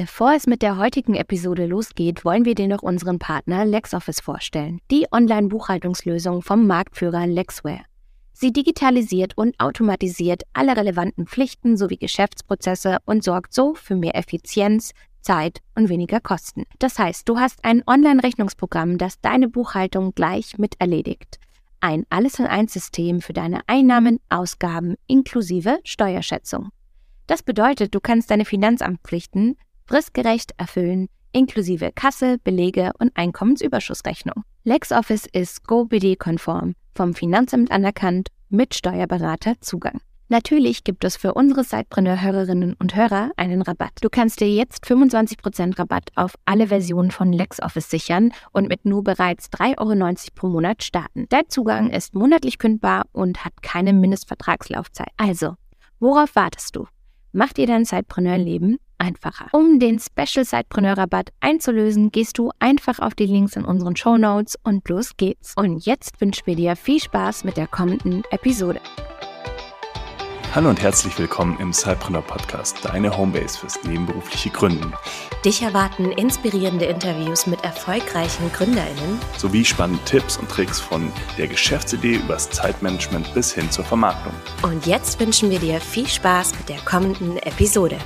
Bevor es mit der heutigen Episode losgeht, wollen wir dir noch unseren Partner LexOffice vorstellen, die Online-Buchhaltungslösung vom Marktführer Lexware. Sie digitalisiert und automatisiert alle relevanten Pflichten sowie Geschäftsprozesse und sorgt so für mehr Effizienz, Zeit und weniger Kosten. Das heißt, du hast ein Online-Rechnungsprogramm, das deine Buchhaltung gleich mit erledigt. Ein Alles-in-Eins-System für deine Einnahmen, Ausgaben inklusive Steuerschätzung. Das bedeutet, du kannst deine Finanzamtpflichten fristgerecht erfüllen, inklusive Kasse, Belege und Einkommensüberschussrechnung. LexOffice ist GoBD-konform, vom Finanzamt anerkannt, mit Steuerberater Zugang. Natürlich gibt es für unsere Sidepreneur-Hörerinnen und Hörer einen Rabatt. Du kannst dir jetzt 25% Rabatt auf alle Versionen von LexOffice sichern und mit nur bereits 3,90 Euro pro Monat starten. Dein Zugang ist monatlich kündbar und hat keine Mindestvertragslaufzeit. Also, worauf wartest du? Mach dir dein Sidepreneur-Leben einfacher. Um den Special Sidepreneur Rabatt einzulösen, gehst du einfach auf die Links in unseren Show Notes und los geht's. Und jetzt wünschen wir dir viel Spaß mit der kommenden Episode. Hallo und herzlich willkommen im Cypreneur Podcast, deine Homebase fürs nebenberufliche Gründen. Dich erwarten inspirierende Interviews mit erfolgreichen GründerInnen sowie spannende Tipps und Tricks von der Geschäftsidee übers Zeitmanagement bis hin zur Vermarktung. Und jetzt wünschen wir dir viel Spaß mit der kommenden Episode.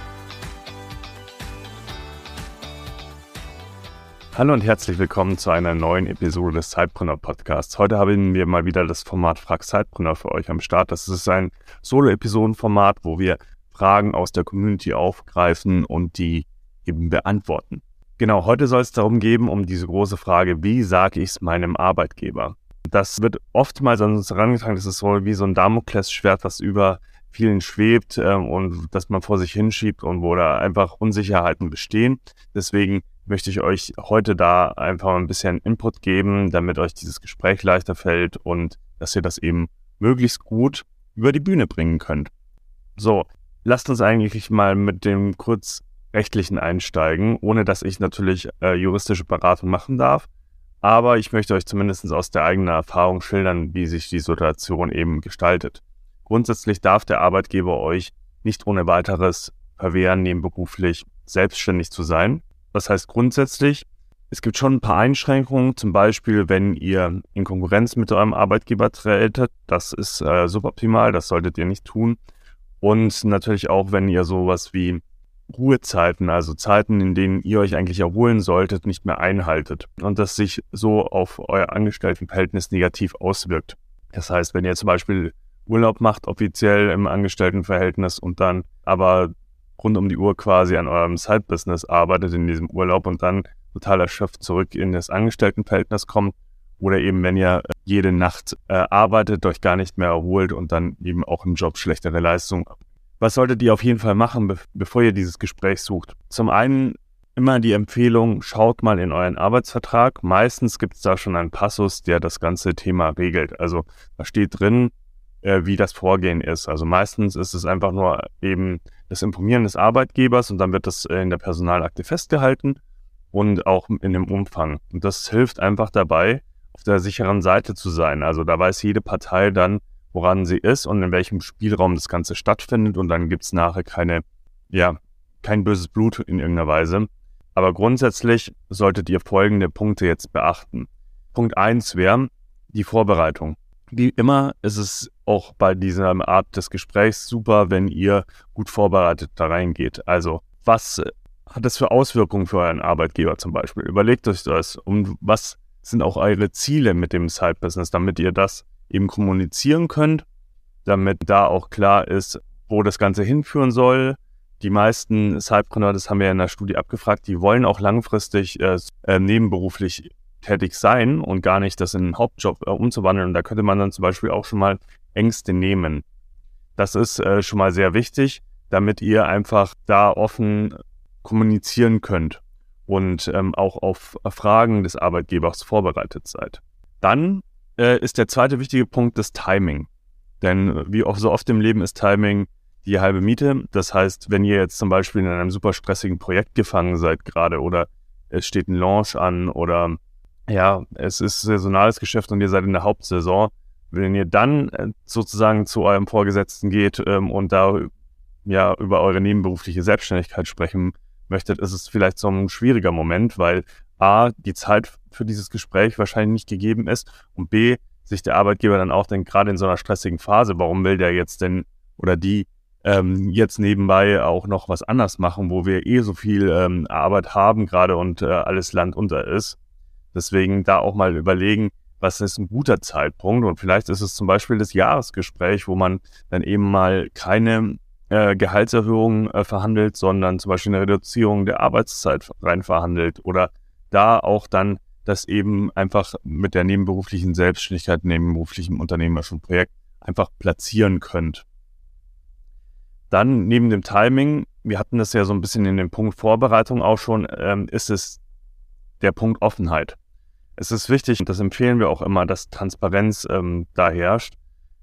Hallo und herzlich willkommen zu einer neuen Episode des Zeitpreneur Podcasts. Heute haben wir mal wieder das Format Frag Zeitpreneur für euch am Start. Das ist ein Solo-Episoden-Format, wo wir Fragen aus der Community aufgreifen und die eben beantworten. Genau, heute soll es darum gehen, um diese große Frage, wie sage ich es meinem Arbeitgeber? Das wird oftmals an uns herangetragen, das ist so wie so ein Damoklesschwert, was über vielen schwebt äh, und das man vor sich hinschiebt und wo da einfach Unsicherheiten bestehen. Deswegen möchte ich euch heute da einfach ein bisschen Input geben, damit euch dieses Gespräch leichter fällt und dass ihr das eben möglichst gut über die Bühne bringen könnt. So, lasst uns eigentlich mal mit dem kurz rechtlichen einsteigen, ohne dass ich natürlich äh, juristische Beratung machen darf. Aber ich möchte euch zumindest aus der eigenen Erfahrung schildern, wie sich die Situation eben gestaltet. Grundsätzlich darf der Arbeitgeber euch nicht ohne weiteres verwehren, nebenberuflich selbstständig zu sein. Das heißt grundsätzlich, es gibt schon ein paar Einschränkungen, zum Beispiel, wenn ihr in Konkurrenz mit eurem Arbeitgeber tretet, das ist äh, suboptimal, das solltet ihr nicht tun. Und natürlich auch, wenn ihr sowas wie Ruhezeiten, also Zeiten, in denen ihr euch eigentlich erholen solltet, nicht mehr einhaltet und das sich so auf euer Angestelltenverhältnis negativ auswirkt. Das heißt, wenn ihr zum Beispiel Urlaub macht, offiziell im Angestelltenverhältnis und dann aber rund um die Uhr quasi an eurem Side-Business arbeitet in diesem Urlaub und dann total erschöpft zurück in das Angestelltenverhältnis kommt. Oder eben, wenn ihr äh, jede Nacht äh, arbeitet, euch gar nicht mehr erholt und dann eben auch im Job schlechtere Leistung. Was solltet ihr auf jeden Fall machen, be bevor ihr dieses Gespräch sucht? Zum einen immer die Empfehlung, schaut mal in euren Arbeitsvertrag. Meistens gibt es da schon einen Passus, der das ganze Thema regelt. Also da steht drin, äh, wie das Vorgehen ist. Also meistens ist es einfach nur eben das Informieren des Arbeitgebers und dann wird das in der Personalakte festgehalten und auch in dem Umfang. Und das hilft einfach dabei, auf der sicheren Seite zu sein. Also da weiß jede Partei dann, woran sie ist und in welchem Spielraum das Ganze stattfindet und dann gibt es nachher keine, ja, kein böses Blut in irgendeiner Weise. Aber grundsätzlich solltet ihr folgende Punkte jetzt beachten. Punkt eins wäre die Vorbereitung. Wie immer ist es auch bei dieser Art des Gesprächs super, wenn ihr gut vorbereitet da reingeht. Also, was hat das für Auswirkungen für euren Arbeitgeber zum Beispiel? Überlegt euch das. Und was sind auch eure Ziele mit dem Side-Business, damit ihr das eben kommunizieren könnt, damit da auch klar ist, wo das Ganze hinführen soll. Die meisten Sidepreneur, das haben wir in der Studie abgefragt, die wollen auch langfristig äh, äh nebenberuflich tätig sein und gar nicht das in einen Hauptjob äh, umzuwandeln. Und da könnte man dann zum Beispiel auch schon mal Ängste nehmen. Das ist äh, schon mal sehr wichtig, damit ihr einfach da offen kommunizieren könnt und ähm, auch auf Fragen des Arbeitgebers vorbereitet seid. Dann äh, ist der zweite wichtige Punkt das Timing. Denn wie auch so oft im Leben ist Timing die halbe Miete. Das heißt, wenn ihr jetzt zum Beispiel in einem super stressigen Projekt gefangen seid gerade oder es steht ein Launch an oder ja, es ist saisonales Geschäft und ihr seid in der Hauptsaison. Wenn ihr dann äh, sozusagen zu eurem Vorgesetzten geht ähm, und da ja über eure nebenberufliche Selbstständigkeit sprechen möchtet, ist es vielleicht so ein schwieriger Moment, weil A, die Zeit für dieses Gespräch wahrscheinlich nicht gegeben ist und B, sich der Arbeitgeber dann auch denkt, gerade in so einer stressigen Phase, warum will der jetzt denn oder die ähm, jetzt nebenbei auch noch was anders machen, wo wir eh so viel ähm, Arbeit haben gerade und äh, alles Land unter ist. Deswegen da auch mal überlegen, was ist ein guter Zeitpunkt und vielleicht ist es zum Beispiel das Jahresgespräch, wo man dann eben mal keine äh, Gehaltserhöhung äh, verhandelt, sondern zum Beispiel eine Reduzierung der Arbeitszeit rein verhandelt oder da auch dann das eben einfach mit der nebenberuflichen Selbstständigkeit, nebenberuflichen unternehmerischen Projekt einfach platzieren könnt. Dann neben dem Timing, wir hatten das ja so ein bisschen in dem Punkt Vorbereitung auch schon, ähm, ist es der Punkt Offenheit. Es ist wichtig, und das empfehlen wir auch immer, dass Transparenz ähm, da herrscht.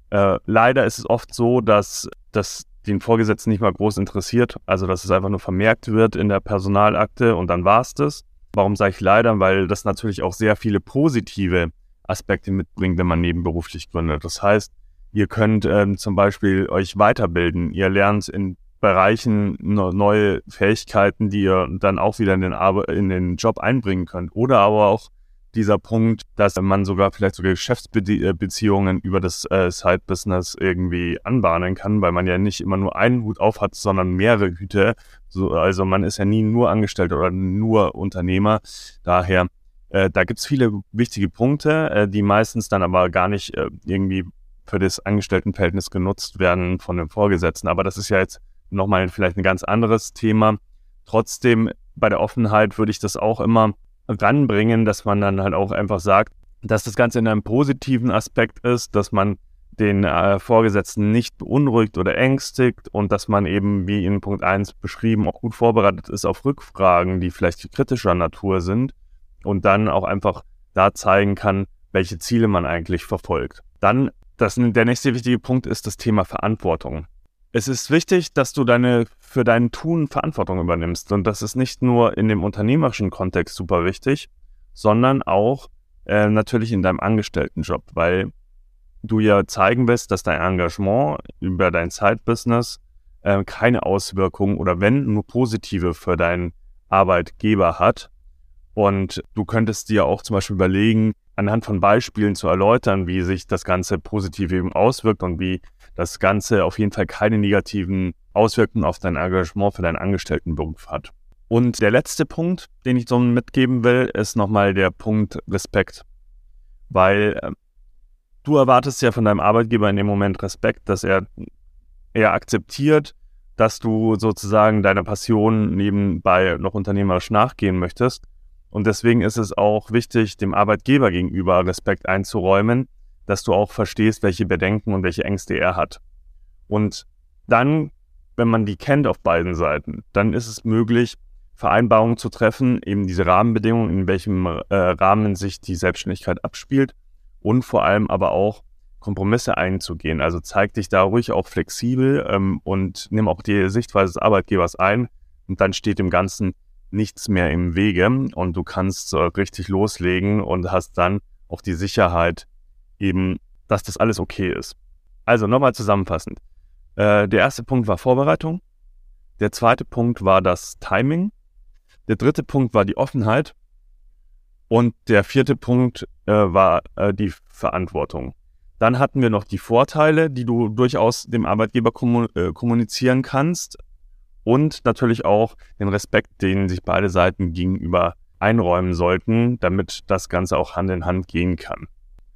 Äh, leider ist es oft so, dass das den Vorgesetzten nicht mal groß interessiert. Also, dass es einfach nur vermerkt wird in der Personalakte und dann war es das. Warum sage ich leider? Weil das natürlich auch sehr viele positive Aspekte mitbringt, wenn man nebenberuflich gründet. Das heißt, ihr könnt ähm, zum Beispiel euch weiterbilden. Ihr lernt in Bereichen neue Fähigkeiten, die ihr dann auch wieder in den, Ar in den Job einbringen könnt. Oder aber auch dieser Punkt, dass man sogar vielleicht sogar Geschäftsbeziehungen über das äh, Side-Business irgendwie anbahnen kann, weil man ja nicht immer nur einen Hut auf hat, sondern mehrere Hüte. So, also man ist ja nie nur Angestellter oder nur Unternehmer. Daher, äh, da gibt's viele wichtige Punkte, äh, die meistens dann aber gar nicht äh, irgendwie für das Angestelltenverhältnis genutzt werden von dem Vorgesetzten. Aber das ist ja jetzt nochmal vielleicht ein ganz anderes Thema. Trotzdem, bei der Offenheit würde ich das auch immer ranbringen, dass man dann halt auch einfach sagt, dass das Ganze in einem positiven Aspekt ist, dass man den äh, Vorgesetzten nicht beunruhigt oder ängstigt und dass man eben, wie in Punkt 1 beschrieben, auch gut vorbereitet ist auf Rückfragen, die vielleicht kritischer Natur sind und dann auch einfach da zeigen kann, welche Ziele man eigentlich verfolgt. Dann, das, der nächste wichtige Punkt ist das Thema Verantwortung. Es ist wichtig, dass du deine, für dein Tun Verantwortung übernimmst. Und das ist nicht nur in dem unternehmerischen Kontext super wichtig, sondern auch äh, natürlich in deinem Angestelltenjob, weil du ja zeigen willst, dass dein Engagement über dein Zeitbusiness äh, keine Auswirkungen oder wenn nur positive für deinen Arbeitgeber hat. Und du könntest dir auch zum Beispiel überlegen, anhand von Beispielen zu erläutern, wie sich das Ganze positiv eben auswirkt und wie das Ganze auf jeden Fall keine negativen Auswirkungen auf dein Engagement für deinen Angestelltenberuf hat. Und der letzte Punkt, den ich so mitgeben will, ist nochmal der Punkt Respekt. Weil äh, du erwartest ja von deinem Arbeitgeber in dem Moment Respekt, dass er, er akzeptiert, dass du sozusagen deiner Passion nebenbei noch unternehmerisch nachgehen möchtest. Und deswegen ist es auch wichtig, dem Arbeitgeber gegenüber Respekt einzuräumen, dass du auch verstehst, welche Bedenken und welche Ängste er hat. Und dann, wenn man die kennt auf beiden Seiten, dann ist es möglich, Vereinbarungen zu treffen, eben diese Rahmenbedingungen, in welchem äh, Rahmen sich die Selbstständigkeit abspielt und vor allem aber auch Kompromisse einzugehen. Also zeig dich da ruhig auch flexibel ähm, und nimm auch die Sichtweise des Arbeitgebers ein und dann steht dem Ganzen nichts mehr im Wege und du kannst äh, richtig loslegen und hast dann auch die Sicherheit, eben, dass das alles okay ist. Also nochmal zusammenfassend. Äh, der erste Punkt war Vorbereitung. Der zweite Punkt war das Timing. Der dritte Punkt war die Offenheit. Und der vierte Punkt äh, war äh, die Verantwortung. Dann hatten wir noch die Vorteile, die du durchaus dem Arbeitgeber äh, kommunizieren kannst. Und natürlich auch den Respekt, den sich beide Seiten gegenüber einräumen sollten, damit das Ganze auch Hand in Hand gehen kann.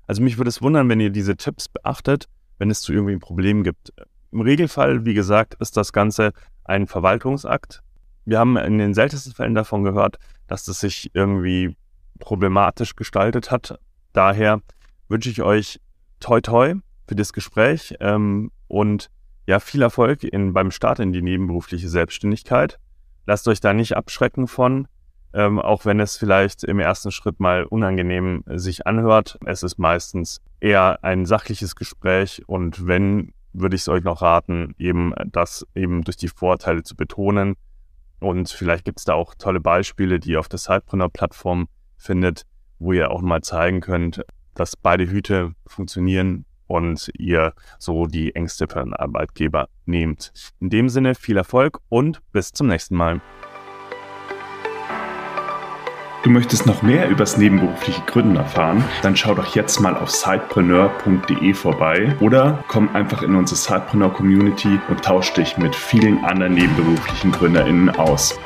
Also mich würde es wundern, wenn ihr diese Tipps beachtet, wenn es zu irgendwie ein Problem gibt. Im Regelfall, wie gesagt, ist das Ganze ein Verwaltungsakt. Wir haben in den seltensten Fällen davon gehört, dass es sich irgendwie problematisch gestaltet hat. Daher wünsche ich euch toi toi für das Gespräch ähm, und ja, viel Erfolg in, beim Start in die nebenberufliche Selbstständigkeit. Lasst euch da nicht abschrecken von ähm, auch wenn es vielleicht im ersten Schritt mal unangenehm sich anhört. Es ist meistens eher ein sachliches Gespräch und wenn, würde ich es euch noch raten, eben das eben durch die Vorteile zu betonen. Und vielleicht gibt es da auch tolle Beispiele, die ihr auf der Sidepreneur-Plattform findet, wo ihr auch mal zeigen könnt, dass beide Hüte funktionieren und ihr so die Ängste für den Arbeitgeber nehmt. In dem Sinne viel Erfolg und bis zum nächsten Mal. Du möchtest noch mehr übers nebenberufliche Gründen erfahren? Dann schau doch jetzt mal auf sidepreneur.de vorbei oder komm einfach in unsere Sidepreneur Community und tausch dich mit vielen anderen nebenberuflichen GründerInnen aus.